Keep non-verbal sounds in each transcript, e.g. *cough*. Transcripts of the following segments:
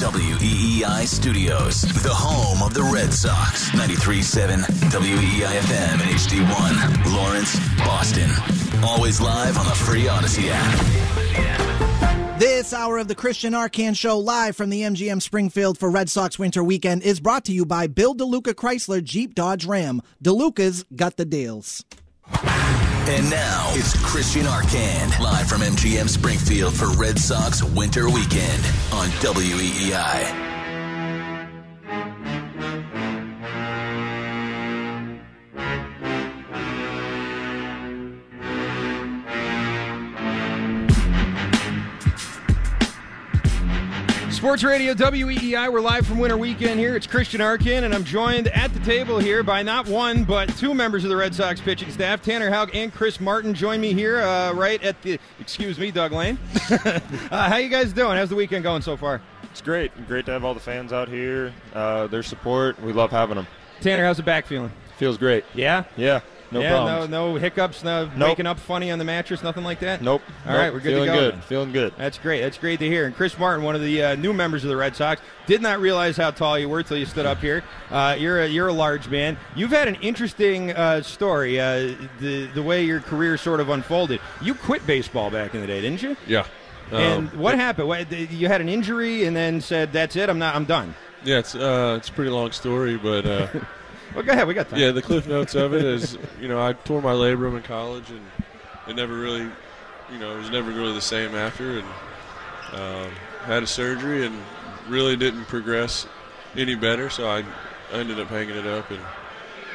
WEEI Studios, the home of the Red Sox. 93.7 WEEI FM and HD1. Lawrence, Boston. Always live on the free Odyssey app. This hour of the Christian Arcand Show, live from the MGM Springfield for Red Sox Winter Weekend, is brought to you by Bill DeLuca Chrysler Jeep Dodge Ram. DeLuca's got the deals. And now it's Christian Arcand, live from MGM Springfield for Red Sox Winter Weekend on WEEI. Sports Radio WEEI. We're live from Winter Weekend here. It's Christian Arcand, and I'm joined at the table here by not one but two members of the Red Sox pitching staff. Tanner Houck and Chris Martin join me here, uh, right at the. Excuse me, Doug Lane. *laughs* uh, how you guys doing? How's the weekend going so far? It's great. Great to have all the fans out here. Uh, their support. We love having them. Tanner, how's the back feeling? Feels great. Yeah. Yeah. No yeah, problems. no, no hiccups, no Nope. waking up funny on the mattress, nothing like that. Nope. All Nope. right, we're good Feeling to go. good. then. Feeling good. That's great. That's great to hear. And Chris Martin, one of the uh, new members of the Red Sox, did not realize how tall you were till you stood up here. Uh, you're a, you're a large man. You've had an interesting uh, story. Uh, the the way your career sort of unfolded. You quit baseball back in the day, didn't you? Yeah. And Um, what happened? What, you had an injury, and then said, "That's it. I'm not. I'm done." Yeah, it's uh, it's a pretty long story, but uh, *laughs* Well, go ahead. We got time. yeah, the cliff notes of it is, you know, I tore my labrum in college, and it never really, you know, it was never really the same after, and um, had a surgery, and really didn't progress any better, so I ended up hanging it up and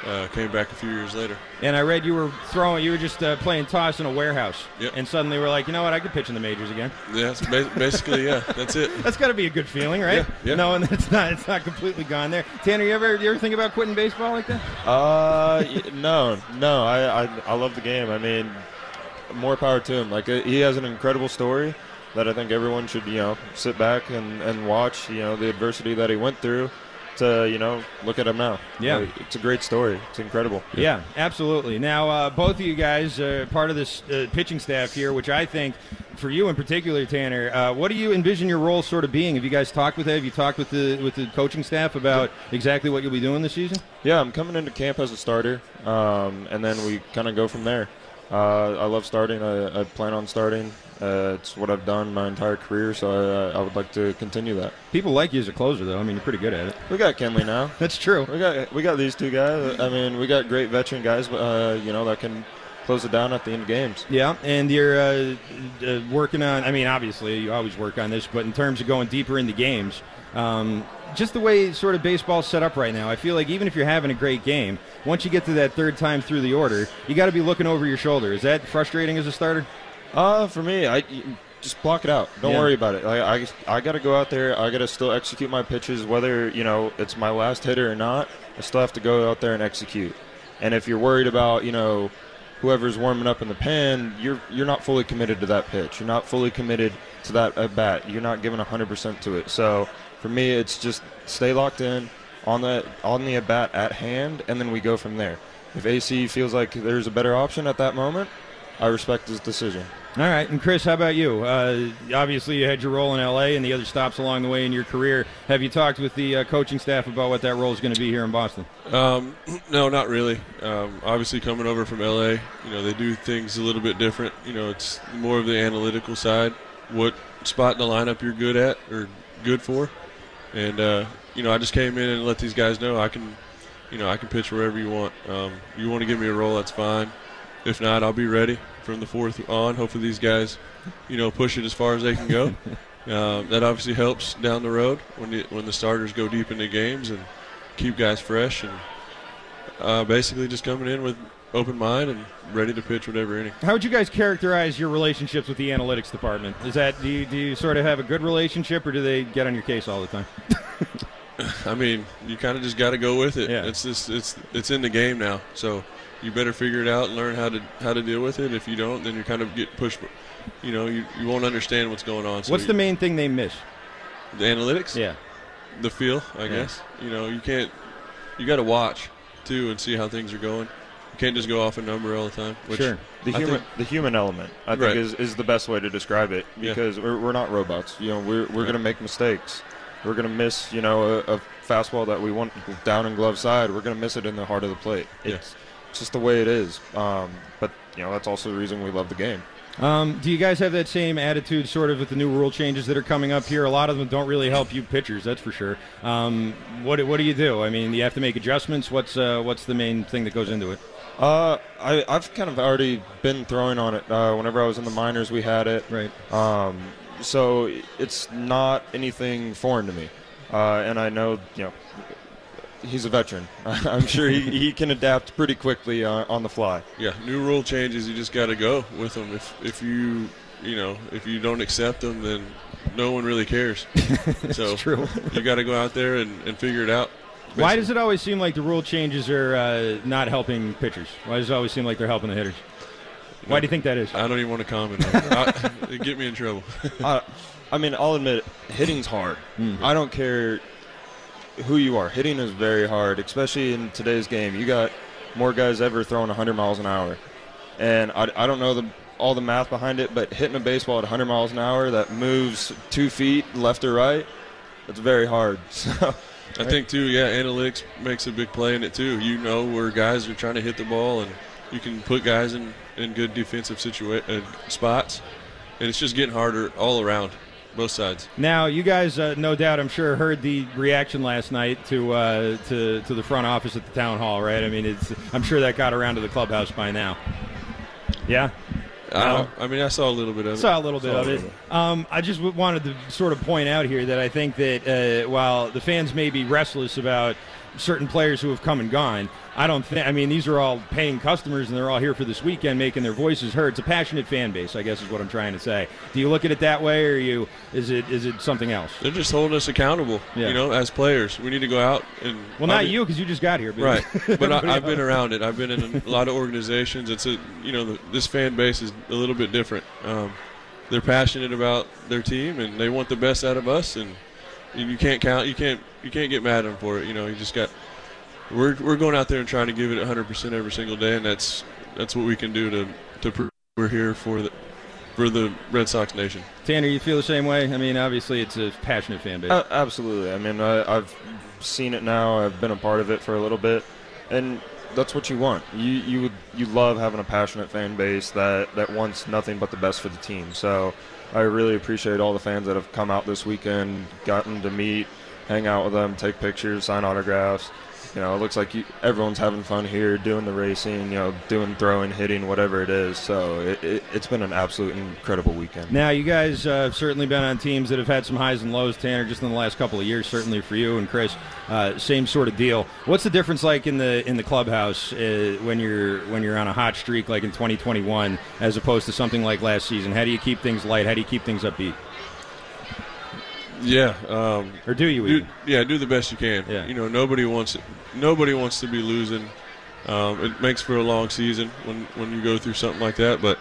uh, came back a few years later. And I read you were throwing. You were just uh, playing toss in a warehouse, Yep. and suddenly we're like, you know what? I could pitch in the majors again. Yeah, it's ba- basically, yeah, that's it. *laughs* That's got to be a good feeling, right? Yeah, yeah. Knowing that it's not it's not completely gone there. Tanner, you ever you ever think about quitting baseball like that? Uh, no, no. I, I I love the game. I mean, more power to him. Like uh, he has an incredible story that I think everyone should you know sit back and and watch. You know the adversity that he went through. To you know, look at him now. Yeah. Like, it's a great story. It's incredible. Yeah, absolutely. Now, uh, both of you guys are part of this uh, pitching staff here, which I think, for you in particular, Tanner, uh, what do you envision your role sort of being? Have you guys talked with it? Have you talked with the with the coaching staff about exactly what you'll be doing this season? Yeah, I'm coming into camp as a starter, um, and then we kind of go from there. Uh, I love starting. I, I plan on starting. Uh, it's what I've done my entire career, so I, I would like to continue that. People like you as a closer, though. I mean, you're pretty good at it. We got Kenley now. *laughs* That's true. We got we got these two guys. I mean, we got great veteran guys, uh, you know, that can close it down at the end of games. Yeah, and you're uh, uh, working on. I mean, obviously, you always work on this, but in terms of going deeper into games, um, just the way sort of baseball's set up right now, I feel like even if you're having a great game, once you get to that third time through the order, you got to be looking over your shoulder. Is that frustrating as a starter? Uh, for me, I just block it out. Don't Yeah. worry about it. I, I, I got to go out there. I got to still execute my pitches, whether you know it's my last hitter or not. I still have to go out there and execute. And if you're worried about you know whoever's warming up in the pen, you're you're not fully committed to that pitch. You're not fully committed to that at bat. You're not giving 100% to it. So for me, it's just stay locked in on the on the at bat at hand, and then we go from there. If AC feels like there's a better option at that moment, I respect his decision. All right, and Chris, how about you? Uh, obviously, you had your role in LA and the other stops along the way in your career. Have you talked with the uh, coaching staff about what that role is going to be here in Boston? Um, *clears throat* no, not really. Um, obviously, coming over from LA, you know, they do things a little bit different. You know, it's more of the analytical side. What spot in the lineup you're good at or good for, and uh, you know, I just came in and let these guys know I can, you know, I can pitch wherever you want. Um, you want to give me a role, that's fine. If not, I'll be ready from the fourth on. Hopefully, these guys, you know, push it as far as they can go. *laughs* um, that obviously helps down the road when the, when the starters go deep into games and keep guys fresh and uh, basically just coming in with open mind and ready to pitch whatever inning. How would you guys characterize your relationships with the analytics department? Is that do you, do you sort of have a good relationship, or do they get on your case all the time? *laughs* I mean, you kind of just got to go with it. Yeah. It's just it's it's in the game now, so you better figure it out and learn how to how to deal with it. If you don't, then you're kind of get pushed. You know, you, you won't understand what's going on. So What's you- the main thing they miss? the analytics? Yeah, the feel, I guess. You know, you can't. You got to watch too and see how things are going. You can't just go off a number all the time. Which Sure. The I human, think- the human element, I think, Right. is, is the best way to describe it Yeah. because we're, we're not robots. You know, we're, we're going to make mistakes, We're going to miss, you know, a, a fastball that we want down and glove side. We're going to miss it in the heart of the plate. Yeah. It's just the way it is. Um, but you know, that's also the reason we love the game. Um, do you guys have that same attitude, sort of, with the new rule changes that are coming up here? A lot of them don't really help you pitchers, that's for sure. Um, what what do you do? I mean, you have to make adjustments. What's uh, what's the main thing that goes into it? Uh, I, I've kind of already been throwing on it. Uh, whenever I was in the minors, we had it. Right. Um, so it's not anything foreign to me. Uh, and I know, you know, he's a veteran. *laughs* I'm sure he, he can adapt pretty quickly uh, on the fly. Yeah, new rule changes. You just got to go with them. If if you you know if you don't accept them, then no one really cares. *laughs* so true. you got to go out there and, and figure it out. Why does it always seem like the rule changes are uh, not helping pitchers? Why does it always seem like they're helping the hitters? Why do you think that is? I don't even want to comment. *laughs* I, it get me in trouble. I, I mean, I'll admit, it, hitting's hard. I don't care who you are. Hitting is very hard, especially in today's game. You got more guys ever throwing 100 miles an hour, and I, I don't know the all the math behind it, but hitting a baseball at 100 miles an hour that moves two feet left or right, it's very hard. *laughs* So I think too. Yeah, analytics makes a big play in it too. You know where guys are trying to hit the ball, and you can put guys in in good defensive situa- uh, spots, and it's just getting harder all around, both sides. Now, you guys, uh, no doubt, I'm sure, heard the reaction last night to uh, to to the front office at the town hall, right? I mean, it's I'm sure that got around to the clubhouse by now. Yeah, I, I mean, I saw a little bit of it. saw a little bit of it. Um, I just w- wanted to sort of point out here that I think that uh, while the fans may be restless about certain players who have come and gone, I don't think. I mean, these are all paying customers, and they're all here for this weekend, making their voices heard. It's a passionate fan base, I guess, is what I'm trying to say. Do you look at it that way, or you is it is it something else? They're just holding us accountable. Yeah. You know, as players, we need to go out and. Well, not I mean- you, because you just got here. But Right, *laughs* but I, I've been around it. I've been in a lot of organizations. It's a you know the, this fan base is a little bit different. Um, they're passionate about their team and they want the best out of us, and, and you can't count. You can't you can't get mad at them for it. You know, you just got. We're we're going out there and trying to give it 100 percent every single day, and that's that's what we can do to to prove we're here for the for the Red Sox nation. Tanner, you feel the same way? I mean, obviously, it's a passionate fan base. A- absolutely. I mean, I, I've seen it now. I've been a part of it for a little bit, and that's what you want. You you would you love having a passionate fan base that that wants nothing but the best for the team. So I really appreciate all the fans that have come out this weekend, gotten to meet, hang out with them, take pictures, sign autographs. You know, it looks like you, everyone's having fun here, doing the racing, you know, doing throwing, hitting, whatever it is. So it, it, it's been an absolute incredible weekend. Now, you guys uh, have certainly been on teams that have had some highs and lows, Tanner, just in the last couple of years. Certainly for you and Chris, uh, same sort of deal. What's the difference like in the in the clubhouse uh, when you're when you're on a hot streak like in 2021, as opposed to something like last season? How do you keep things light? How do you keep things upbeat? Yeah, um, Or do you? do, Even? yeah, do the best you can. Yeah. You know, nobody wants nobody wants to be losing. Um, it makes for a long season when when you go through something like that. But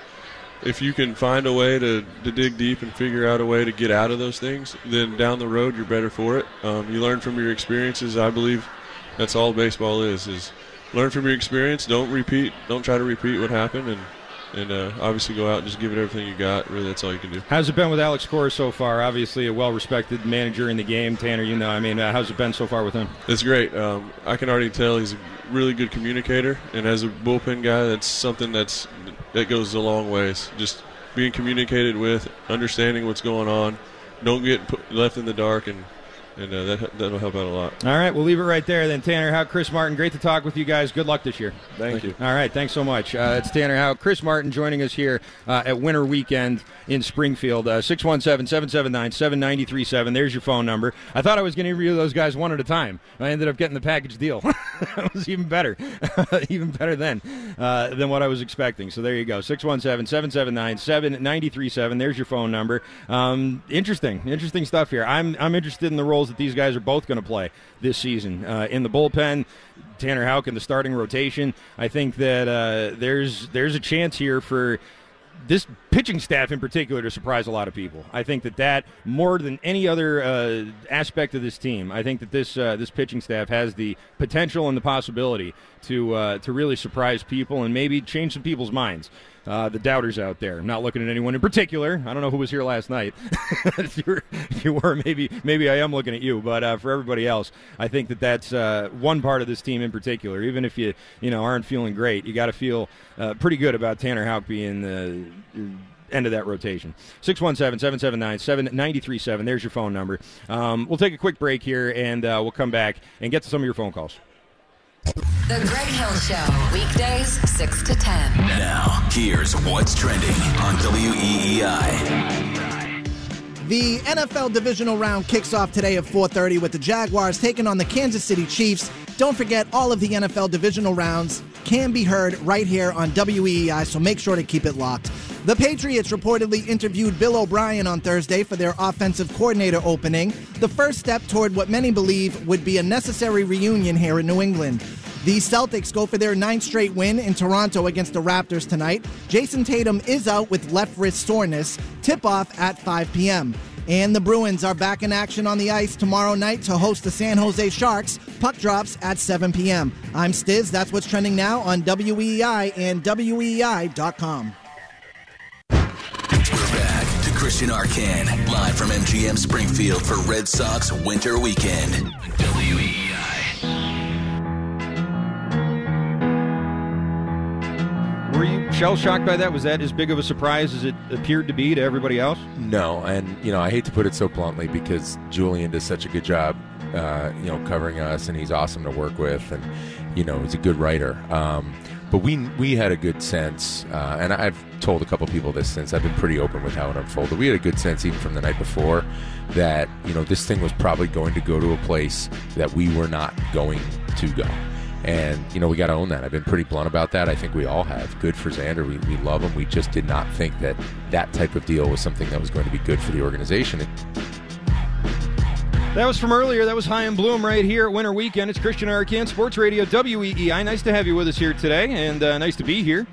if you can find a way to, to dig deep and figure out a way to get out of those things, then down the road you're better for it. Um, you learn from your experiences. I believe that's all baseball is: is learn from your experience. Don't repeat. Don't try to repeat what happened, and and uh, obviously go out and just give it everything you got. Really, that's all you can do. How's it been with Alex Cora so far? Obviously, a well-respected manager in the game. Tanner, you know, I mean, uh, how's it been so far with him? It's great. Um, I can already tell he's a really good communicator, and as a bullpen guy, that's something that's that goes a long ways. Just being communicated with, understanding what's going on, don't get put, left in the dark, and and uh, that that'll help out a lot. All right, we'll leave it right there then. Tanner Houck, Chris Martin, great to talk with you guys. Good luck this year. Thank you. All right, thanks so much. Uh, it's Tanner Houck, Chris Martin joining us here uh, at Winter Weekend in Springfield. Uh, 617 779 7937. There's your phone number. I thought I was going to interview those guys one at a time. I ended up getting the package deal. *laughs* it was even better. *laughs* even better then uh, than what I was expecting. So there you go 617 779 7937. There's your phone number. Um, interesting, interesting stuff here. I'm, I'm interested in the roles that these guys are both going to play this season. Uh, in the bullpen, Tanner Houck in the starting rotation. I think that uh, there's there's a chance here for this pitching staff in particular to surprise a lot of people. I think that that more than any other uh, aspect of this team, I think that this uh, this pitching staff has the potential and the possibility to uh, to really surprise people and maybe change some people's minds. Uh, the doubters out there. I'm not looking at anyone in particular. I don't know who was here last night. *laughs* if, you were, if, you were, maybe maybe I am looking at you. But uh, for everybody else, I think that that's uh, one part of this team in particular. Even if you you know aren't feeling great, you got to feel uh, pretty good about Tanner Houck being the end of that rotation. 617 779 7937. There's your phone number. Um, we'll take a quick break here and uh, we'll come back and get to some of your phone calls. The Greg Hill Show, weekdays 6 to 10. Now, here's what's trending on WEEI. The NFL divisional round kicks off today at 4:30 with the Jaguars taking on the Kansas City Chiefs. Don't forget all of the NFL divisional rounds can be heard right here on WEEI, so make sure to keep it locked. The Patriots reportedly interviewed Bill O'Brien on Thursday for their offensive coordinator opening, the first step toward what many believe would be a necessary reunion here in New England. The Celtics go for their ninth straight win in Toronto against the Raptors tonight. Jayson Tatum is out with left wrist soreness. Tip off at 5 p.m. And the Bruins are back in action on the ice tomorrow night to host the San Jose Sharks. Puck drops at 7 p.m. I'm Stiz. That's what's trending now on WEEI and WEEI.com. We're back to Christian Arcand, live from MGM Springfield for Red Sox Winter Weekend. WEEI. Were you shell shocked by that? Was that as big of a surprise as it appeared to be to everybody else? No, and you know I hate to put it so bluntly because Julian does such a good job, uh, you know, covering us, and he's awesome to work with, and you know he's a good writer. Um, but we we had a good sense, uh, and I've told a couple people this since I've been pretty open with how it unfolded. We had a good sense even from the night before that you know this thing was probably going to go to a place that we were not going to go. And, you know, we got to own that. I've been pretty blunt about that. I think we all have. Good for Xander. We, we love him. We just did not think that that type of deal was something that was going to be good for the organization. That was from earlier. That was Chaim Bloom right here at Winter Weekend. It's Christian Arcand Sports Radio WEEI. Nice to have you with us here today, and uh, nice to be here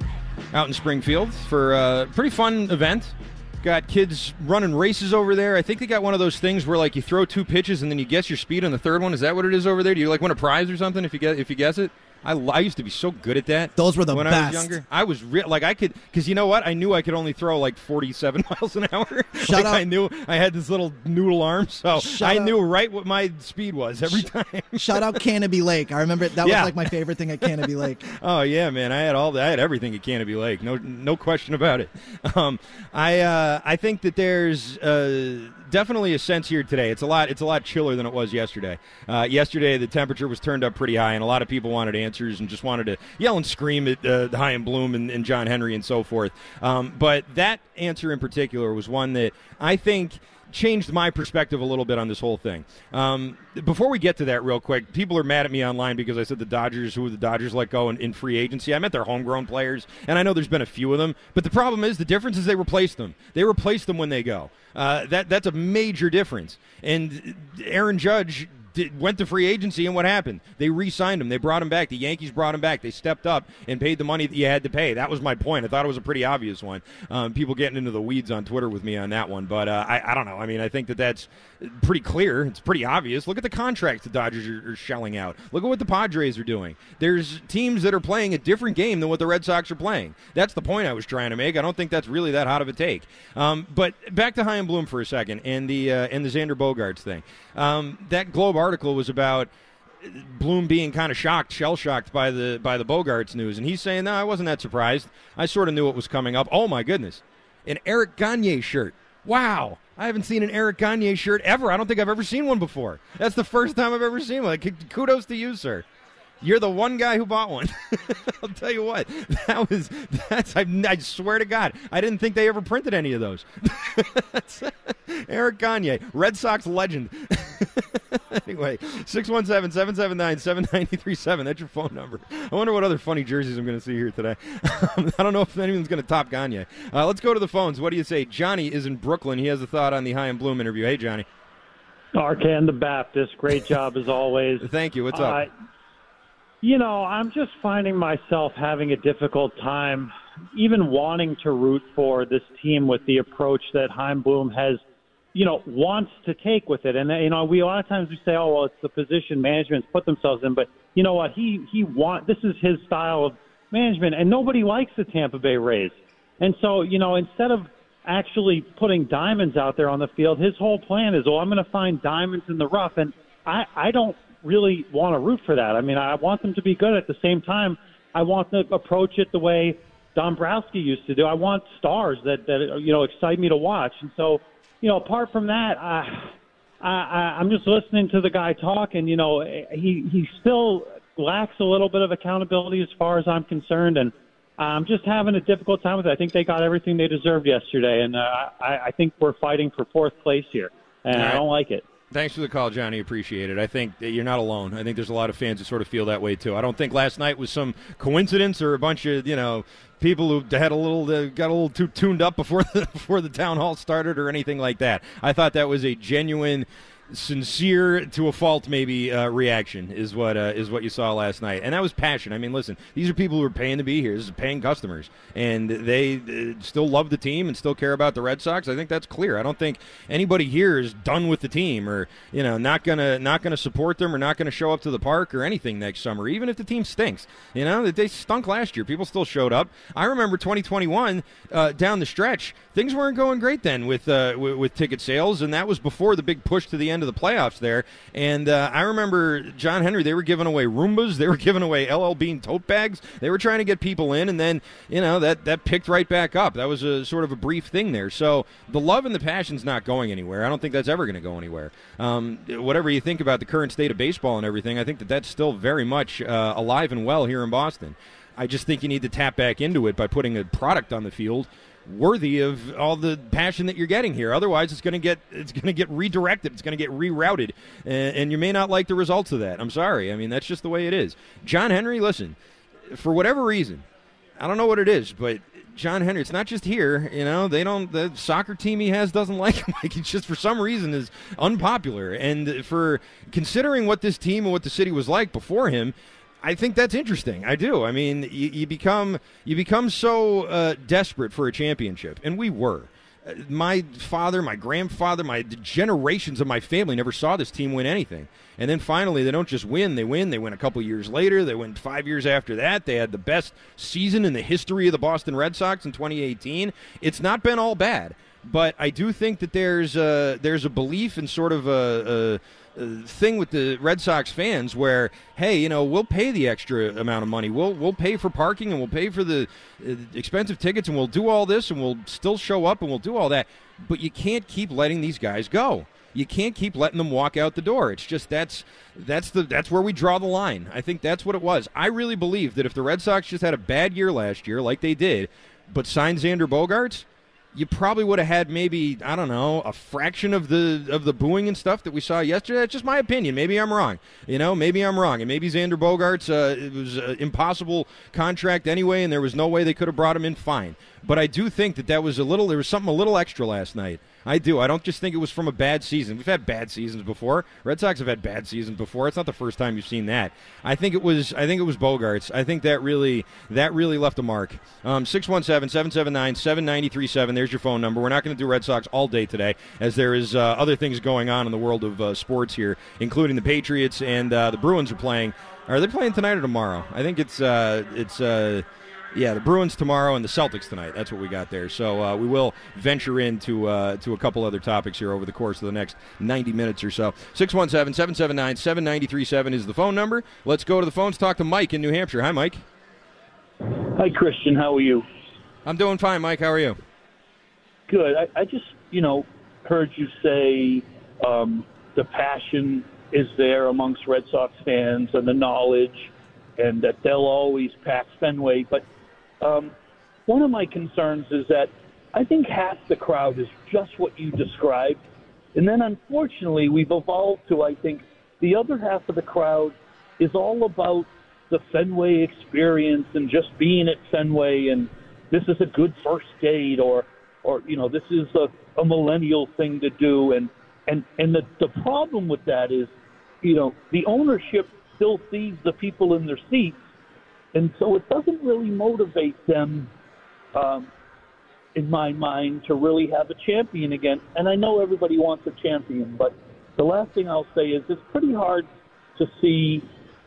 out in Springfield for a pretty fun event. Got kids running races over there. I think they got one of those things where like you throw two pitches and then you guess your speed on the third one. Is that what it is over there? Do you like win a prize or something if you get if you guess it? I, I used to be so good at that. Those were the best. when best. I was younger. I was re- like I could because you know what? I knew I could only throw like forty-seven *laughs* miles an hour. Shut like up. I knew I had this little noodle arm, so Shut I up. knew right what my speed was every time. *laughs* Shout out Canopy Lake. I remember that Yeah. was like my favorite thing at Canopy Lake. *laughs* Oh yeah, man! I had all that. I had everything at Canopy Lake. No, no question about it. Um, I uh, I think that there's uh, definitely a sense here today. It's a lot. It's a lot chiller than it was yesterday. Uh, yesterday, the temperature was turned up pretty high, and a lot of people wanted answers and just wanted to yell and scream at uh, Chaim Bloom and, and John Henry and so forth. Um, but that answer in particular was one that I think changed my perspective a little bit on this whole thing. Um, before we get to that, real quick, people are mad at me online because I said the Dodgers, who the Dodgers let go in, in free agency. I meant their homegrown players, and I know there's been a few of them. But the problem is, the difference is they replaced them. They replaced them when they go. Uh, that that's a major difference. And Aaron Judge did, went to free agency, and what happened? They re-signed him. They brought him back. The Yankees brought him back. They stepped up and paid the money that you had to pay. That was my point. I thought it was a pretty obvious one. Um, people getting into the weeds on Twitter with me on that one, but uh, I, I don't know. I mean, I think that that's pretty clear. It's pretty obvious. Look at the contracts the Dodgers are, are shelling out. Look at what the Padres are doing. There's teams that are playing a different game than what the Red Sox are playing. That's the point I was trying to make. I don't think that's really that hot of a take. Um, but back to Chaim Bloom for a second and the uh, and the Xander Bogaerts thing. Um, that Globe article was about Bloom being kind of shocked, shell shocked by the by the Bogaerts news, and he's saying, "No, I wasn't that surprised. I sort of knew it was coming up." Oh my goodness, an Eric Gagne shirt. Wow, I haven't seen an Eric Gagne shirt ever. I don't think I've ever seen one before. That's the first time I've ever seen one. Kudos to you, sir. You're the one guy who bought one. *laughs* I'll tell you what, that was that's. I, I swear to God, I didn't think they ever printed any of those. *laughs* Eric Gagne, Red Sox legend. *laughs* anyway, 617 779 7937. That's your phone number. I wonder what other funny jerseys I'm going to see here today. I don't know if anyone's going to top Gagne. Uh, let's go to the phones. What do you say? Johnny is in Brooklyn. He has a thought on the Chaim Bloom interview. Hey, Johnny. Arcand the Baptist, great job as always. Thank you. What's up? Uh, you know, I'm just finding myself having a difficult time even wanting to root for this team with the approach that Chaim Bloom has, you know, wants to take with it. And you know, we a lot of times we say, "Oh, well, it's the position management's put themselves in," but you know what? He he want this is his style of management, and nobody likes the Tampa Bay Rays. And so, you know, instead of actually putting diamonds out there on the field, his whole plan is, oh, I'm going to find diamonds in the rough. And I, I don't really want to root for that. I mean, I want them to be good. At the same time, I want to approach it the way Dombrowski used to do. I want stars that, that you know, excite me to watch. And so, you know, apart from that, I, I, I'm just listening to the guy talk, and you know, he he still lacks a little bit of accountability as far as I'm concerned, and I'm just having a difficult time with it. I think they got everything they deserved yesterday, and uh, I, I think we're fighting for fourth place here, and right. I don't like it. Thanks for the call, Johnny. Appreciate it. I think you're not alone. I think there's a lot of fans that sort of feel that way too. I don't think last night was some coincidence or a bunch of you know people who had a little uh, got a little too tuned up before *laughs* the before the town hall started or anything like that. I thought that was a genuine sincere to a fault maybe uh, reaction is what uh, is what you saw last night, and that was passion. I mean, listen, these are people who are paying to be here. This is paying customers, and they uh, still love the team and still care about the Red Sox. I think that's clear. I don't think anybody here is done with the team or you know not gonna not gonna support them or not gonna show up to the park or anything next summer, even if the team stinks. You know, they stunk last year. People still showed up. I remember 2021 uh, down the stretch, things weren't going great then with, uh, with with ticket sales, and that was before the big push to the end of the playoffs there. And uh, I remember John Henry, they were giving away Roombas, they were *laughs* giving away LL Bean tote bags. They were trying to get people in, and then, you know, that, that picked right back up. That was a sort of a brief thing there. So the love and the passion's not going anywhere. I don't think that's ever going to go anywhere. Um, whatever you think about the current state of baseball and everything, I think that that's still very much uh, alive and well here in Boston. I just think you need to tap back into it by putting a product on the field worthy of all the passion that you're getting here. Otherwise, it's going to get it's going to get redirected. It's going to get rerouted, and, and you may not like the results of that. I'm sorry. I mean, that's just the way it is. John Henry, listen, for whatever reason, I don't know what it is, but John Henry. It's not just here, you know. They don't. The soccer team he has doesn't *laughs* like him. Like it's just for some reason is unpopular. And for considering what this team and what the city was like before him, I think that's interesting. I do. I mean, you, you become you become so uh, desperate for a championship, and we were. Uh, my father, my grandfather, my generations of my family never saw this team win anything. And then finally, they don't just win; they win. They win a couple years later. They win five years after that. They had the best season in the history of the Boston Red Sox in 2018. It's not been all bad, but I do think that there's a, there's a belief in sort of a, a thing with the Red Sox fans where, hey, you know, we'll pay the extra amount of money. We'll we'll pay for parking and we'll pay for the uh, expensive tickets and we'll do all this and we'll still show up and we'll do all that. But you can't keep letting these guys go. You can't keep letting them walk out the door. It's just that's that's the that's where we draw the line. I think that's what it was. I really believe that if the Red Sox just had a bad year last year, like they did, but signed Xander Bogaerts, you probably would have had maybe I don't know a fraction of the of the booing and stuff that we saw yesterday. That's just my opinion. Maybe I'm wrong. You know, maybe I'm wrong. And maybe Xander Bogaerts uh, it was an impossible contract anyway, and there was no way they could have brought him in. Fine, but I do think that that was a little. There was something a little extra last night. I do. I don't just think it was from a bad season. We've had bad seasons before. Red Sox have had bad seasons before. It's not the first time you've seen that. I think it was. I think it was Bogaerts. I think that really that really left a mark. Um, 617-779-7937. There's your phone number. We're not going to do Red Sox all day today, as there is uh, other things going on in the world of uh, sports here, including the Patriots and uh, the Bruins are playing. Are they playing tonight or tomorrow? I think it's uh, it's. Yeah, the Bruins tomorrow and the Celtics tonight. That's what we got there. So uh, we will venture into uh, to a couple other topics here over the course of the next 90 minutes or so. 617 779 7937 is the phone number. Let's go to the phones, talk to Mike in New Hampshire. Hi, Mike. Hi, Christian. How are you? I'm doing fine, Mike. How are you? Good. I, I just, you know, heard you say um, the passion is there amongst Red Sox fans and the knowledge, and that they'll always pack Fenway. But um, one of my concerns is that I think half the crowd is just what you described. And then unfortunately, we've evolved to, I think, the other half of the crowd is all about the Fenway experience and just being at Fenway and this is a good first date or, or you know, this is a, a millennial thing to do. And, and, and the, the problem with that is, you know, the ownership still sees the people in their seats and so it doesn't really motivate them, um, in my mind, to really have a champion again. And I know everybody wants a champion, but the last thing I'll say is it's pretty hard to see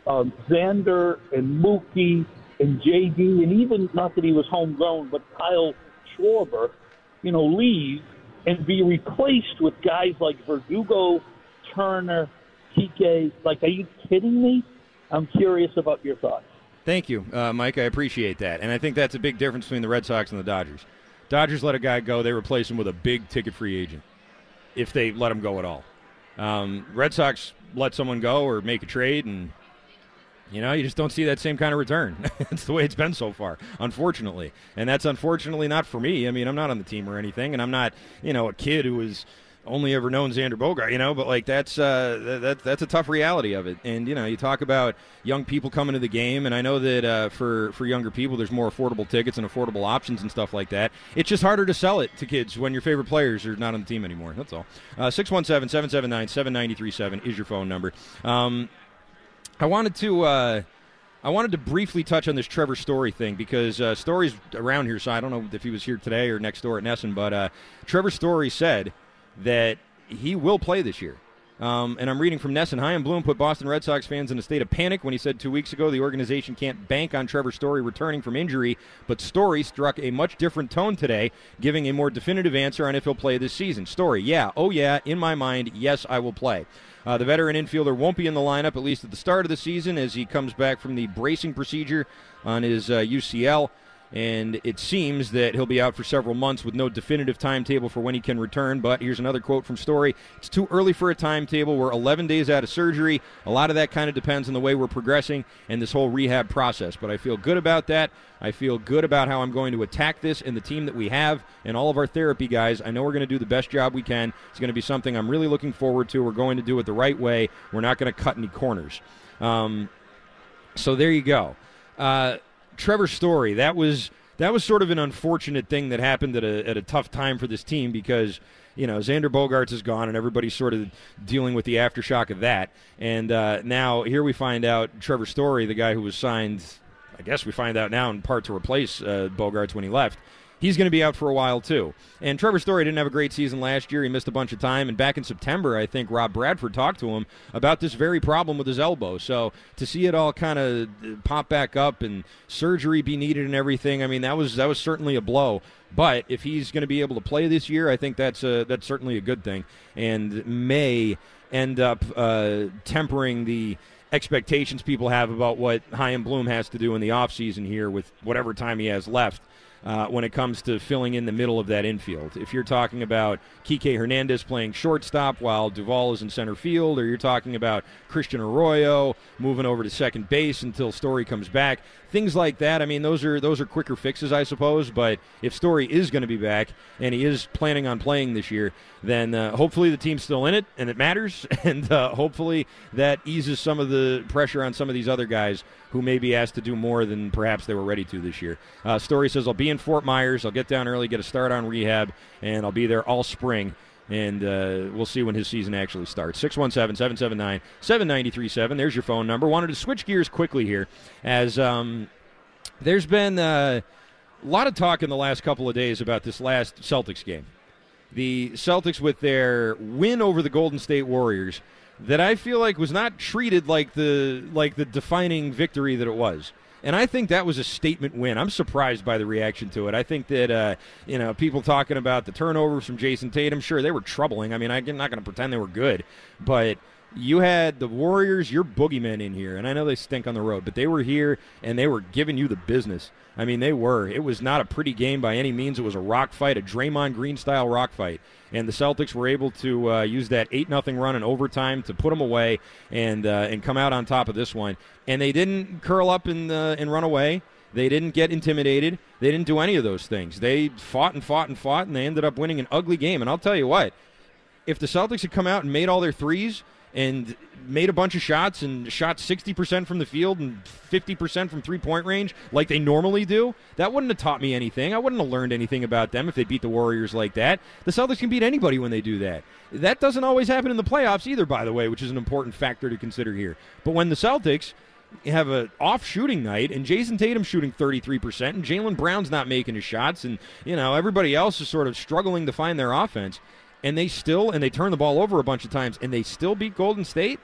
um, Xander and Mookie and JD, and even not that he was homegrown, but Kyle Schwarber, you know, leave and be replaced with guys like Verdugo, Turner, TK. Like, are you kidding me? I'm curious about your thoughts. Thank you, uh, Mike. I appreciate that. And I think that's a big difference between the Red Sox and the Dodgers. Dodgers let a guy go, they replace him with a big ticket free agent, if they let him go at all. Um, Red Sox let someone go or make a trade, and you know, you just don't see that same kind of return. *laughs* It's the way it's been so far, unfortunately. And that's unfortunately not for me. I mean, I'm not on the team or anything, and I'm not, you know, a kid who was only ever known Xander Bogart, you know, but like that's uh, that, that's a tough reality of it. And you know, you talk about young people coming to the game, and I know that uh, for for younger people, there's more affordable tickets and affordable options and stuff like that. It's just harder to sell it to kids when your favorite players are not on the team anymore. That's all. Uh, six one seven seven seven nine seven ninety three seven is your phone number. Um, I wanted to. Uh, I wanted to briefly touch on this Trevor Story thing because uh, Story's around here, so I don't know if he was here today or next door at NESN, but uh, Trevor Story said that he will play this year. Um, and I'm reading from NESN. Chaim Bloom put Boston Red Sox fans in a state of panic when he said two weeks ago the organization can't bank on Trevor Story returning from injury, but Story struck a much different tone today, giving a more definitive answer on if he'll play this season. Story, yeah, oh yeah, in my mind, yes, I will play. Uh, the veteran infielder won't be in the lineup, at least at the start of the season, as he comes back from the bracing procedure on his uh, UCL and it seems that he'll be out for several months with no definitive timetable for when he can return. But here's another quote from Story It's too early for a timetable. We're 11 days out of surgery. A lot of that kind of depends on the way we're progressing and this whole rehab process. But I feel good about that. I feel good about how I'm going to attack this and the team that we have and all of our therapy guys. I know we're going to do the best job we can. It's going to be something I'm really looking forward to. We're going to do it the right way. We're not going to cut any corners. Um, so there you go. Uh, Trevor Story, that was that was sort of an unfortunate thing that happened at a at a tough time for this team because you know Xander Bogaerts is gone and everybody's sort of dealing with the aftershock of that. And uh, now here we find out Trevor Story, the guy who was signed, I guess we find out now in part to replace uh, Bogaerts when he left he's going to be out for a while too. And Trevor Story didn't have a great season last year. He missed a bunch of time. And back in September, I think Rob Bradford talked to him about this very problem with his elbow. So to see it all kind of pop back up and surgery be needed and everything, I mean that was that was certainly a blow. But if he's going to be able to play this year, I think that's a, that's certainly a good thing, and may end up uh, tempering the expectations people have about what Chaim Bloom has to do in the offseason here with whatever time he has left uh, when it comes to filling in the middle of that infield. If you're talking about Kike Hernandez playing shortstop while Duvall is in center field, or you're talking about Christian Arroyo moving over to second base until Story comes back, things like that. I mean, those are those are quicker fixes, I suppose. But if Story is going to be back and he is planning on playing this year, then uh, hopefully the team's still in it and it matters, *laughs* and uh, hopefully that eases some of the pressure on some of these other guys who may be asked to do more than perhaps they were ready to this year. Uh, Story says, "I'll be in Fort Myers. I'll get down early, get a start on rehab, and I'll be there all spring." and uh, we'll see when his season actually starts. 617 779 7937. There's your phone number. Wanted to switch gears quickly here as um, there's been uh, a lot of talk in the last couple of days about this last Celtics game. The Celtics, with their win over the Golden State Warriors, that I feel like was not treated like the like the defining victory that it was. And I think that was a statement win. I'm surprised by the reaction to it. I think that, uh, you know, people talking about the turnovers from Jayson Tatum, sure, they were troubling. I mean, I'm not going to pretend they were good, but you had the Warriors, your boogeymen in here, and I know they stink on the road, but they were here and they were giving you the business. I mean, they were. It was not a pretty game by any means. It was a rock fight, a Draymond Green style rock fight, and the Celtics were able to uh, use that eight nothing run in overtime to put them away and uh, and come out on top of this one. And they didn't curl up and uh, and run away. They didn't get intimidated. They didn't do any of those things. They fought and fought and fought, and they ended up winning an ugly game. And I'll tell you what, if the Celtics had come out and made all their threes and made a bunch of shots and shot 60% from the field and 50% from three point range like they normally do, that wouldn't have taught me anything. I wouldn't have learned anything about them if they beat the Warriors like that. The Celtics can beat anybody when they do that. That doesn't always happen in the playoffs either, by the way, which is an important factor to consider here. But when the Celtics have an off shooting night and Jayson Tatum shooting 33% and Jaylen Brown's not making his shots and you know everybody else is sort of struggling to find their offense and they still and they turn the ball over a bunch of times and they still beat Golden State,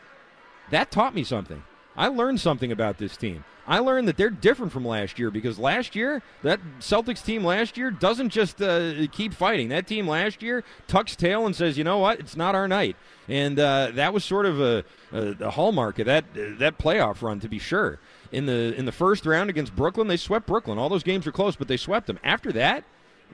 that taught me something. I learned something about this team. I learned that they're different from last year because last year, that Celtics team last year doesn't just uh, keep fighting. That team last year tucks tail and says, you know what, it's not our night. And uh, that was sort of a, a, a hallmark of that, uh, that playoff run, to be sure. In the, in the first round against Brooklyn, they swept Brooklyn. All those games were close, but they swept them. After that,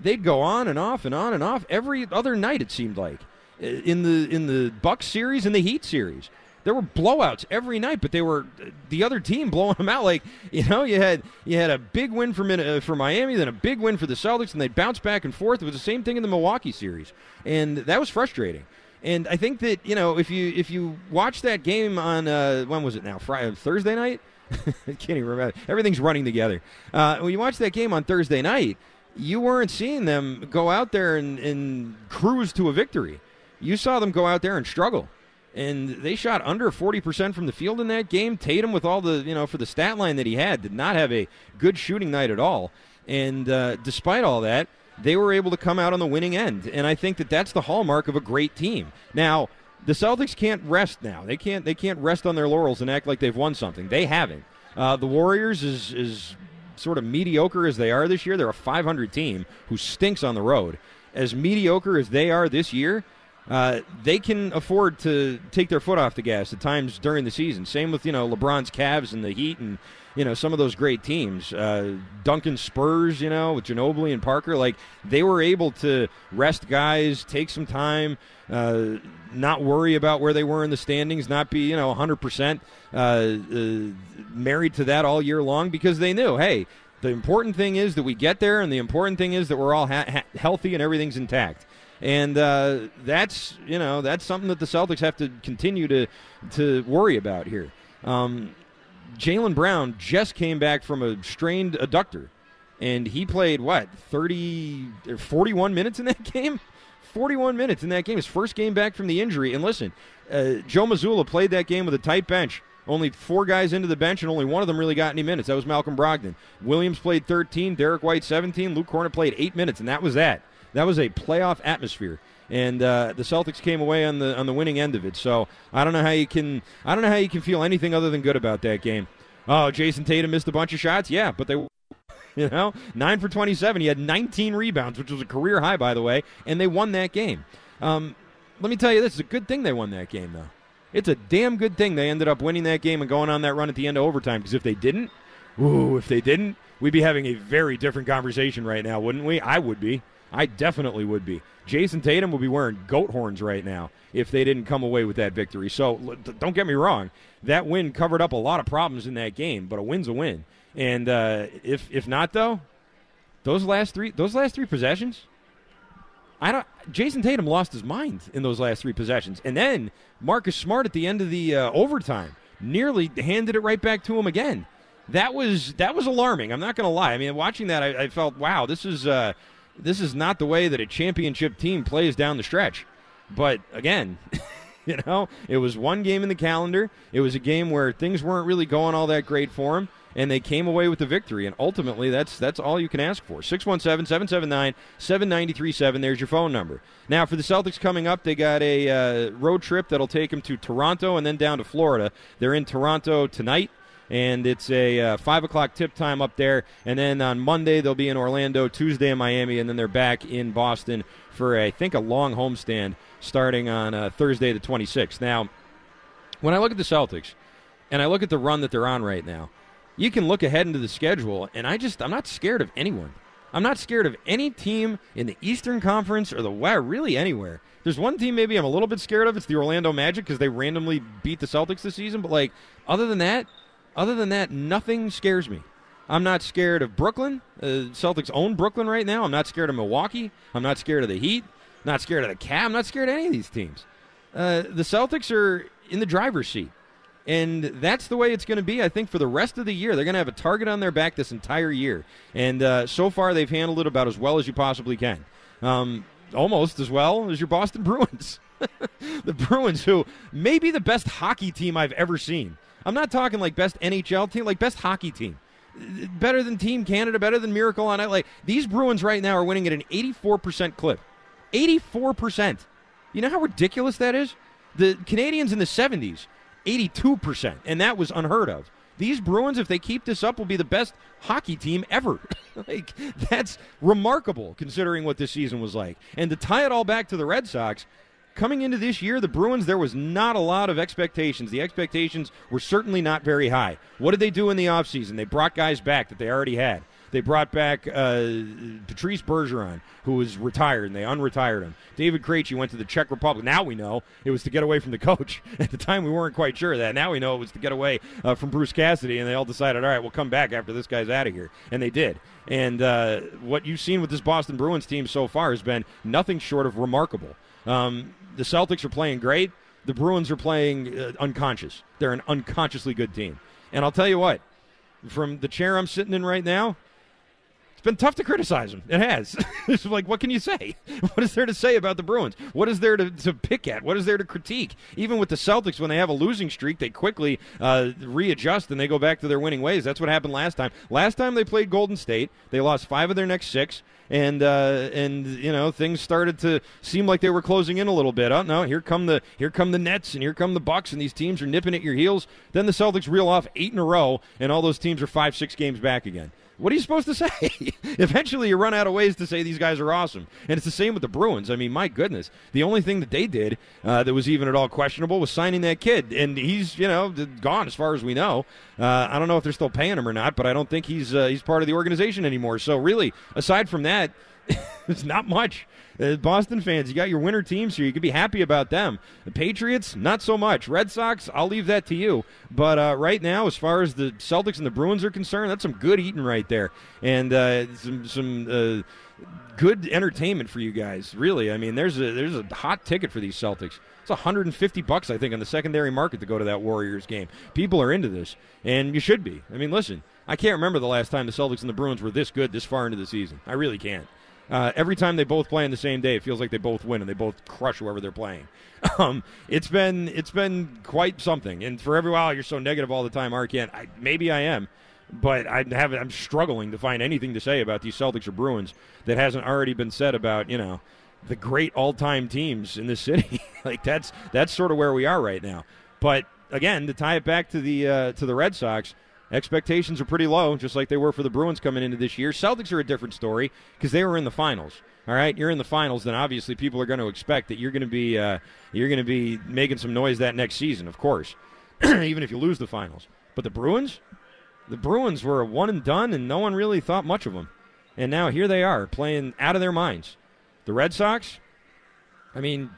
they'd go on and off and on and off every other night, it seemed like. Uh, in the, in the Bucks series and the Heat series there were blowouts every night, but they were the other team blowing *laughs* them out. Like you know, you had you had a big win for uh, for Miami, then a big win for the Celtics, and they bounced back and forth. It was the same thing in the Milwaukee series, and that was frustrating. And I think that you know if you if you watch that game on uh, when was it now Friday Thursday night. *laughs* I can't even remember. Everything's running together. Uh, when you watch that game on Thursday night, you weren't seeing them go out there and, and cruise to a victory. You saw them go out there and struggle and they shot under 40% from the field in that game. Tatum, with all the, you know, for the stat line that he had, did not have a good shooting night at all. And uh, despite all that, they were able to come out on the winning end. And I think that that's the hallmark of a great team. Now, the Celtics can't rest now. They can't, they can't rest on their laurels and act like they've won something. They haven't. Uh, the Warriors is, is sort of mediocre as they are this year. They're a 500 team who stinks on the road. As mediocre as they are this year, uh, they can afford to take their foot off the gas at times during the season. Same with you know LeBron's Cavs and the Heat and you know some of those great teams. Uh, Duncan Spurs, you know, with Ginobili and Parker, like they were able to rest guys, take some time, uh, not worry about where they were in the standings, not be you know 100 uh, percent uh, married to that all year long because they knew, hey. The important thing is that we get there, and the important thing is that we're all ha- ha- healthy and everything's intact and uh, that's you know that's something that the Celtics have to continue to to worry about here. Um, Jaylen Brown just came back from a strained adductor, and he played what 30 or 41 minutes in that *laughs* game. 41 minutes in that game. His first game back from the injury. And listen, uh, Joe Mazzulla played that game with a tight bench. Only four guys into the bench, and only one of them really got any minutes. That was Malcolm Brogdon. Williams played 13, Derrick White 17, Luke Kornet played eight minutes, and that was that that was a playoff atmosphere and uh, the Celtics came away on the on the winning end of it. So I don't know how you can I don't know how you can feel anything other than good about that game. Oh, Jayson Tatum missed a bunch of shots, yeah, but they, *laughs* you know, nine for twenty-seven. He had 19 rebounds, which was a career high, by the way, and they won that game. Um, let me tell you this: it's a good thing they won that game, though. It's a damn good thing they ended up winning that game and going on that run at the end of overtime. Because if they didn't, ooh, if they didn't, we'd be having a very different conversation right now, wouldn't we? I would be. I definitely would be. Jayson Tatum would be wearing goat horns right now if they didn't come away with that victory. So don't get me wrong, that win covered up a lot of problems in that game, but a win's a win. And uh, if if not though, those last three those last three possessions, I don't. Jayson Tatum lost his mind in those last three possessions, and then Marcus Smart at the end of the uh, overtime nearly handed it right back to him again. That was that was alarming. I'm not going to lie. I mean, watching that, I, I felt wow, this is. Uh, this is not the way that a championship team plays down the stretch. But again, *laughs* you know, it was one game in the calendar. It was a game where things weren't really going all that great for them, and they came away with the victory. And ultimately, that's that's all you can ask for. 617 779 7937. There's your phone number. Now, for the Celtics coming up, they got a uh, road trip that'll take them to Toronto and then down to Florida. They're in Toronto tonight and it's a uh, five o'clock tip time up there. And then on Monday they'll be in Orlando, Tuesday in Miami, and then they're back in Boston for I think a long homestand starting on uh, Thursday the 26th. Now, when I look at the Celtics and I look at the run that they're on right now, you can look ahead into the schedule, and I just I'm not scared of anyone. I'm not scared of any team in the Eastern Conference or the West, really anywhere. There's one team maybe I'm a little bit scared of. It's the Orlando Magic because they randomly beat the Celtics this season. But like, other than that, other than that, nothing scares me. I'm not scared of Brooklyn. Uh, Celtics own Brooklyn right now. I'm not scared of Milwaukee. I'm not scared of the Heat. Not scared of the Cavs. I'm not scared of any of these teams. Uh, the Celtics are in the driver's seat. And that's the way it's going to be, I think, for the rest of the year. They're going to have a target on their back this entire year. And uh, so far, they've handled it about as well as you possibly can. Um, almost as well as your Boston *laughs* Bruins. *laughs* the Bruins, who may be the best hockey team I've ever seen. I'm not talking like best NHL team, like best hockey team. Better than Team Canada, better than Miracle on Ice. Like these Bruins right now are winning at an 84% clip. 84%. You know how ridiculous that is? The Canadiens in the 70s, 82%, and that was unheard of. These Bruins, if they keep this up, will be the best hockey team ever. *laughs* like that's remarkable considering what this season was like. And to tie it all back to the Red Sox, coming into this year, the Bruins, there was not a lot of expectations. The expectations were certainly not very high. What did they do in the offseason? They brought guys back that they already had. They brought back uh, Patrice Bergeron, who was retired, and they unretired him. David Krejci went to the Czech Republic. Now we know it was to get away from the coach. *laughs* At the time, we weren't quite sure of that. Now we know it was to get away uh, from Bruce Cassidy, and they all decided, all right, we'll come back after this guy's out of here. And they did. And uh, what you've seen with this Boston Bruins team so far has been nothing short of remarkable. Um, the Celtics are playing great. The Bruins are playing uh, unconscious. They're an unconsciously good team. And I'll tell you what, from the chair I'm sitting in right now, it's been tough to criticize them. It has. *laughs* it's like, what can you say? *laughs* What is there to say about the Bruins? What is there to, to pick at? What is there to critique? Even with the Celtics, when they have a losing streak, they quickly uh, readjust and they go back to their winning ways. That's what happened last time. Last time they played Golden State, they lost five of their next six and uh, and you know things started to seem like they were closing in a little bit. Oh no, here come the here come the Nets and here come the Bucks, and these teams are nipping at your heels. Then the Celtics reel off eight in a row, and all those teams are five six games back again. What are you supposed to say? *laughs* Eventually, you run out of ways to say these guys are awesome. And it's the same with the Bruins. I mean, my goodness. The only thing that they did uh, that was even at all questionable was signing that kid. And he's, you know, gone as far as we know. Uh, I don't know if they're still paying him or not, but I don't think he's, uh, he's part of the organization anymore. So, really, aside from that, *laughs* it's not much. Uh, Boston fans, you got your winter teams here. You can be happy about them. The Patriots, not so much. Red Sox, I'll leave that to you. But uh, right now, as far as the Celtics and the Bruins are concerned, that's some good eating right there, and uh, some some uh, good entertainment for you guys. Really, I mean, there's a there's a hot ticket for these Celtics. It's 150 bucks, I think, on the secondary market to go to that Warriors game. People are into this, and you should be. I mean, listen, I can't remember the last time the Celtics and the Bruins were this good this far into the season. I really can't. Uh, every time they both play on the same day, it feels like they both win and they both crush whoever they're playing. *laughs* Um, it's been it's been quite something. And for every while, you're so negative all the time, Arcand. I, maybe I am, but I have I'm struggling to find anything to say about these Celtics or Bruins that hasn't already been said about you know the great all-time teams in the city. *laughs* like that's that's sort of where we are right now. But again, to tie it back to the uh, to the Red Sox Expectations are pretty low, just like they were for the Bruins coming into this year. Celtics are a different story because they were in the finals. All right, you're in the finals, then obviously people are going to expect that you're going to be uh, you're going to be making some noise that next season, of course, *clears throat* even if you lose the finals. But the Bruins, the Bruins were a one and done, and no one really thought much of them. And now here they are playing out of their minds. The Red Sox, I mean,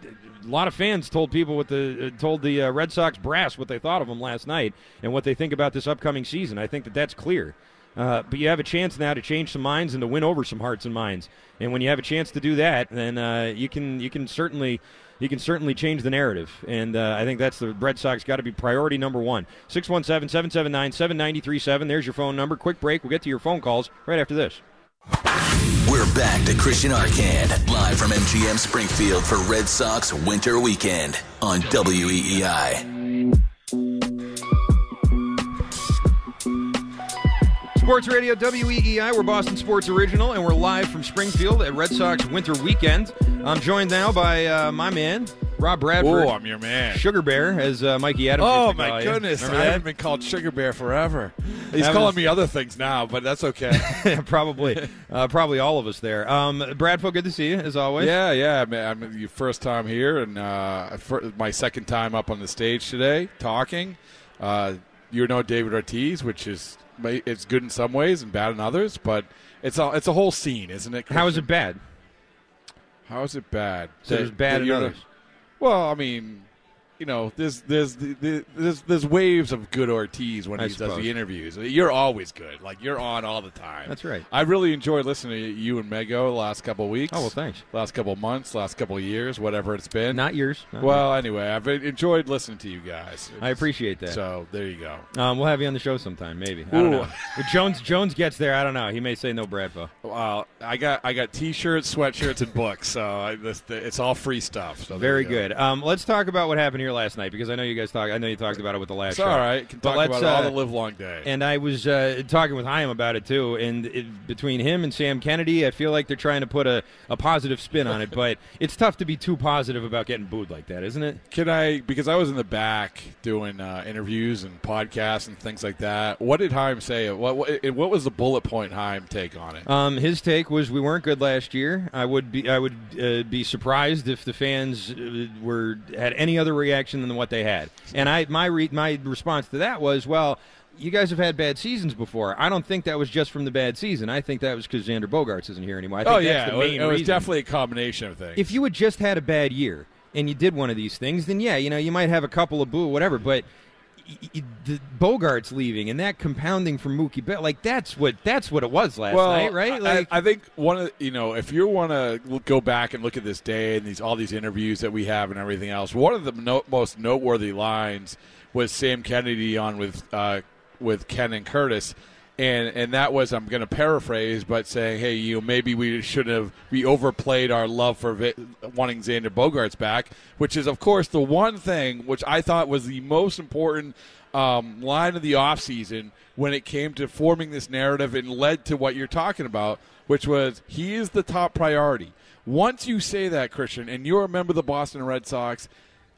a lot of fans told people what the uh, told the uh, Red Sox brass what they thought of them last night and what they think about this upcoming season. I think that that's clear. Uh, but you have a chance now to change some minds and to win over some hearts and minds. And when you have a chance to do that, then uh, you can you can certainly you can certainly change the narrative. And uh, I think that's the Red Sox got to be priority number one. 617 779 7937. There's your phone number. Quick break. We'll get to your phone calls right after this. We're back to Christian Arcand, live from MGM Springfield for Red Sox Winter Weekend on WEEI. Sports Radio WEEI, we're Boston Sports Original, and we're live from Springfield at Red Sox Winter Weekend. I'm joined now by uh, my man, Rob Bradford. Oh, I'm your man. Sugar Bear, as uh, Mikey Adams. Oh my goodness! I haven't been called Sugar Bear forever. He's That calling me other things now, but that's okay. *laughs* probably, uh, probably all of us there. Um, Bradford, good to see you as always. yeah, yeah. I'm, I'm your first time here, and uh, my second time up on the stage today talking. Uh, you know David Ortiz, which is it's good in some ways and bad in others, but it's a it's a whole scene, isn't it? How is it bad? How is it bad? So it was bad in others. Well, I mean, you know, there's there's there's there's waves of good Ortiz when I he does the interviews. You're always good. Like you're on all the time. That's right. I really enjoyed listening to you and Mego the last couple of weeks. Oh well, thanks. Last couple of months, last couple of years, whatever it's been. Not yours. Not well, anyway, I've enjoyed listening to you guys. I appreciate that. So there you go. Um, we'll have you on the show sometime, maybe. I don't Ooh. know. Jones Jones gets there. I don't know. He may say no, Bradfo. Well, I got I got t-shirts, sweatshirts, and books. So I, this, it's all free stuff. So Very go. good. Um, let's talk about what happened here here last night because I know you guys talk. I know you talked about it with the last. It's all right. Can But talk about it all uh, the live long day. And I was uh, talking with Chaim about it too. And it, between him and Sam Kennedy, I feel like they're trying to put a, a positive spin on it. But *laughs* it's tough to be too positive about getting booed like that, isn't it? Can I? Because I was in the back doing uh, interviews and podcasts and things like that. What did Chaim say? What, what what was the bullet point Chaim take on it? Um, his take was we weren't good last year. I would be I would uh, be surprised if the fans uh, were had any other reaction than what they had. And I my re- my response to that was well. You guys have had bad seasons before. I don't think that was just from the bad season. I think that was because Xander Bogaerts isn't here anymore. I think oh that's yeah, the it was, main it was definitely a combination of things. If you had just had a bad year and you did one of these things, then yeah, you know, you might have a couple of boo, whatever. But y- the Bogaerts leaving and that compounding from Mookie Betts, like that's what that's what it was last well, night, right? I- Like, I, I think one of you know, if you want to go back and look at this day and these all these interviews that we have and everything else, one of the no, most noteworthy lines was Sam Kennedy on with uh, with Ken and Curtis. And, and that was I'm going to paraphrase, but saying, hey, you know, maybe we should have we overplayed our love for vi- wanting Xander Bogaerts back, which is of course the one thing which I thought was the most important um, line of the offseason when it came to forming this narrative and led to what you're talking about, which was he is the top priority. Once you say that, Christian, and you're a member of the Boston Red Sox,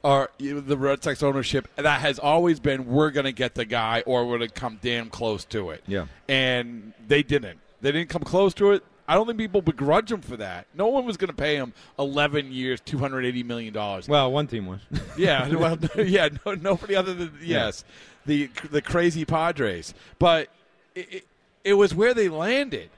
or the Red Sox ownership, that has always been we're going to get the guy or we're going to come damn close to it. Yeah. And they didn't. They didn't come close to it. I don't think people begrudge him for that. No one was going to pay him 11 years, $280 million. well, one team was. *laughs* Yeah, well, *laughs* yeah, no, nobody other than yes, the the crazy Padres. But it, it, it was where they landed.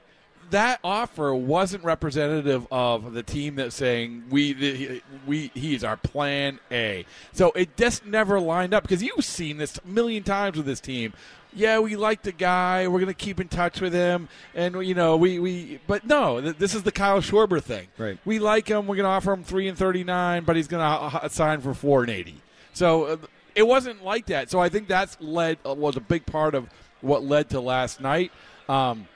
That offer wasn't representative of the team that's saying we the, we he's our plan A. So it just never lined up because you've seen this a million times with this team. Yeah, we like the guy. We're going to keep in touch with him, and you know we, we but no, th- this is the Kyle Schwarber thing. Right. We like him. We're going to offer him three and thirty nine, but he's going to uh, sign for four and eighty. So uh, it wasn't like that. So I think that's led uh, was a big part of what led to last night. Um,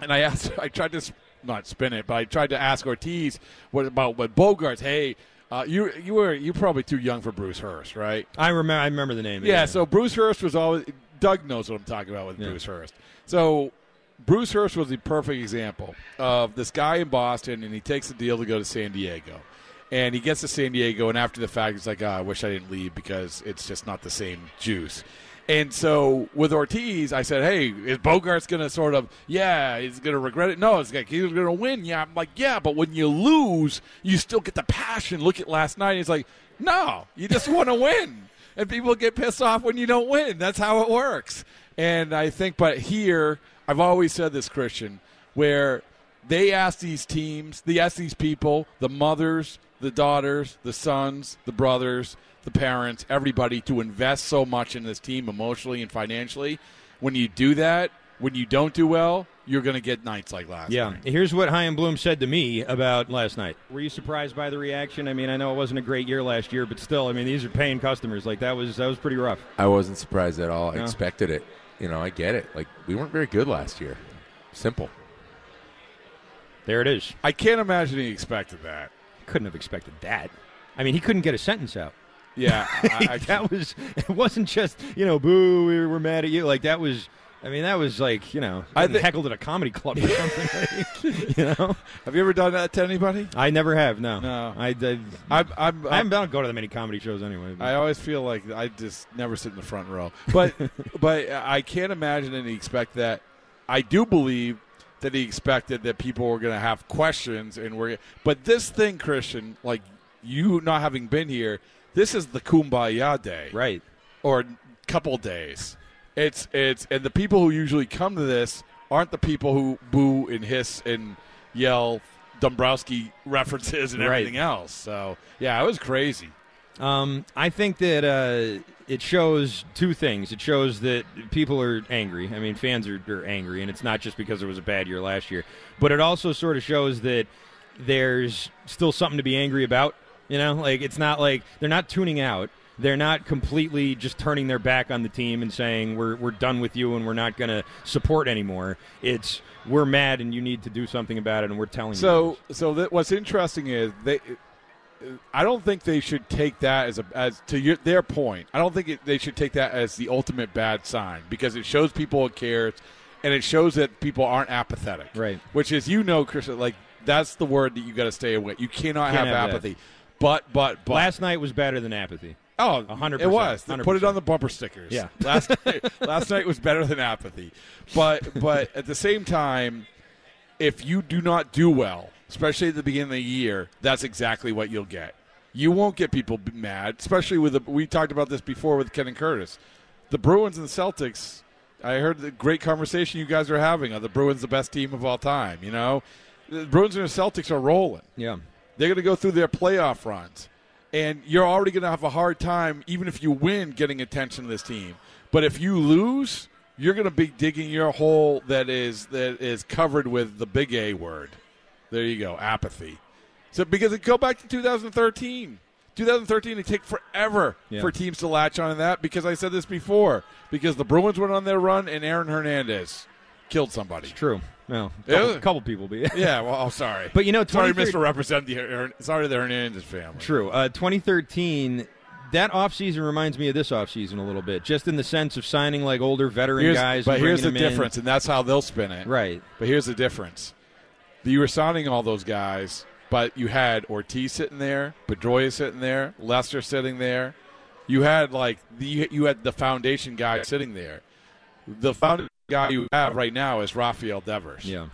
and I asked, *laughs* I tried to not spin it, but I tried to ask Ortiz what about what Bogaerts. Hey, uh, you you were you probably too young for Bruce Hurst, right? I remember. I remember the name. Yeah, so Bruce Hurst was always. Doug knows what I'm talking about with Yeah. Bruce Hurst. So Bruce Hurst was the perfect example of this guy in Boston, and he takes the deal to go to San Diego. And he gets to San Diego, and after the fact, he's like, oh, I wish I didn't leave because it's just not the same juice. And so with Ortiz, I said, hey, is Bogaerts going to sort of, yeah, he's going to regret it? No, he's going to win. Yeah, I'm like, yeah, but when you lose, you still get the passion. Look at last night. He's like, no, you just *laughs* want to win. And people get pissed off when you don't win. That's how it works. And I think, but here, I've always said this, Christian, where they ask these teams, they ask these people, the mothers, the daughters, the sons, the brothers, the parents, everybody to invest so much in this team emotionally and financially. When you do that, when you don't do well, you're going to get nights like last Yeah. night. Here's what Chaim Bloom said to me about last night. Were you surprised by the reaction? I mean, I know it wasn't a great year last year, but still, I mean, these are paying customers. Like that was that was pretty rough. I wasn't surprised at all. I expected it. You know, I get it. Like we weren't very good last year. Simple. There it is. I can't imagine he expected that. Couldn't have expected that. I mean, he couldn't get a sentence out. Yeah, *laughs* I, I, that was. It wasn't just you know, boo, we were mad at you. Like that was. I mean, that was like you know, I thi- heckled at a comedy club or something. *laughs* like, you know, have you ever done that to anybody? I never have. No, No. I, I, I'm, I'm, I haven't don't go to that many comedy shows anyway. but- I always feel like I just never sit in the front row. But *laughs* but I can't imagine he expect that. I do believe that he expected that people were going to have questions and we're. But this thing, Christian, like you not having been here, this is the kumbaya day, right? Or couple days. It's it's and the people who usually come to this aren't the people who boo and hiss and yell Dombrowski references and Right. everything else. So yeah, it was crazy. Um, I think that uh, it shows two things. It shows that people are angry. I mean, fans are, are angry, and it's not just because it was a bad year last year. But it also sort of shows that there's still something to be angry about. You know, like it's not like they're not tuning out. They're not completely just turning their back on the team and saying we're we're done with you and we're not going to support anymore. It's we're mad and you need to do something about it, and we're telling you. So, so that what's interesting is they uh, I don't think they should take that as a as to your, their point. I don't think it, they should take that as the ultimate bad sign because it shows people cares, and it shows that people aren't apathetic. Right. Which is you know, Chris, like that's the word that you got to stay away. You cannot Can't have, have that. But but but Last night was better than apathy. Oh, 100%, It was. They Put it 100%. on the bumper stickers. Yeah. *laughs* Last night, *laughs* last night was better than apathy, but but at the same time, if you do not do well, especially at the beginning of the year, that's exactly what you'll get. You won't get people mad, especially with the. We talked about this before with Ken and Curtis. The Bruins and the Celtics. I heard the great conversation you guys are having. Are the Bruins the best team of all time? You know, the Bruins and the Celtics are rolling. Yeah. They're going to go through their playoff runs. And you're already going to have a hard time, even if you win, getting attention to this team. But if you lose, you're going to be digging your hole that is that is covered with the big A word. There you go, apathy. So because it go back to 2013. 2013, it take forever Yeah. for teams to latch on to that because I said this before. Because the Bruins went on their run and Aaron Hernandez killed somebody. True. Well, a Yeah. couple, couple people be. Yeah, well, I'm *laughs* sorry. But you know, sorry, 23 misrepresent the sorry to the Hernandez family. True. Uh, 2013, that offseason reminds me of this offseason a little bit, just in the sense of signing like older veteran Here's- guys. but here's the them in. difference, and that's how they'll spin it. Right. But here's the difference: you were signing all those guys, but you had Ortiz sitting there, Pedroia sitting there, Lester sitting there. You had like the you had the foundation guy sitting there. The foundation guy you have right now is Rafael Devers. Yeah.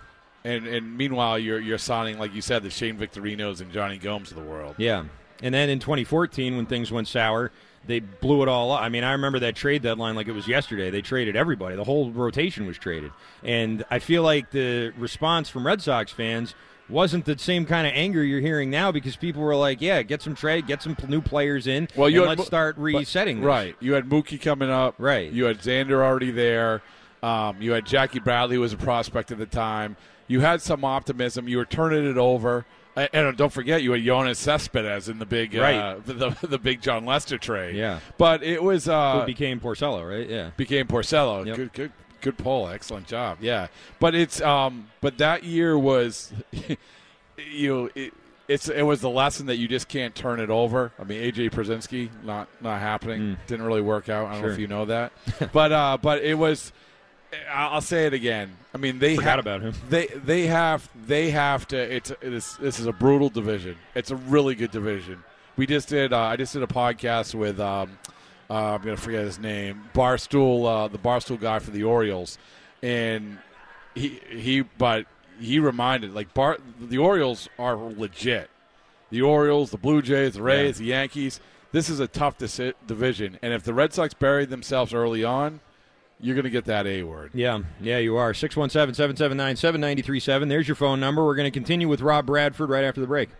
And and meanwhile you're you're signing like you said the Shane Victorinos and Jonny Gomes of the world. Yeah. And then in 2014, when things went sour, they blew it all up. I mean, I remember that trade deadline like it was yesterday. They traded everybody. The whole rotation was traded. And I feel like the response from Red Sox fans wasn't the same kind of anger you're hearing now because people were like, yeah, get some trade, get some new players in, Well, you let's Mo- start but- resetting this. Right. You had Mookie coming up. Right. You had Xander already there. Um, you had Jackie Bradley who was a prospect at the time. You had some optimism. You were turning it over. And, and don't forget, you had Yoenis Cespedes in the big, uh, Right. the, *laughs* the, the big Jon Lester trade. Yeah. But it was uh, Who became Porcello, right? Yeah. became Porcello. Yep. Good, good, good poll. Excellent job. Yeah, but it's um, but that year was, *laughs* you know, it, it's it was the lesson that you just can't turn it over. I mean, AJ Pierzynski not not happening. Didn't really work out. I don't know Mm. If you know that, *laughs* but uh, but it was. I'll I'll say it again. I mean, they Forgot have, about him. They they have they have to. It's it is, this is a brutal division. It's a really good division. We just did. Uh, I just did a podcast with. Um, uh, I'm gonna forget his name. Barstool, uh, the Barstool guy for the Orioles, and he he. But he reminded like Bar the Orioles are legit. The Orioles, the Blue Jays, the Rays, the Yankees. This is a tough division, and if the Red Sox buried themselves early on, you're going to get that A word. Yeah, yeah, you are. 617 779 7937. There's your phone number. We're going to continue with Rob Bradford right after the break.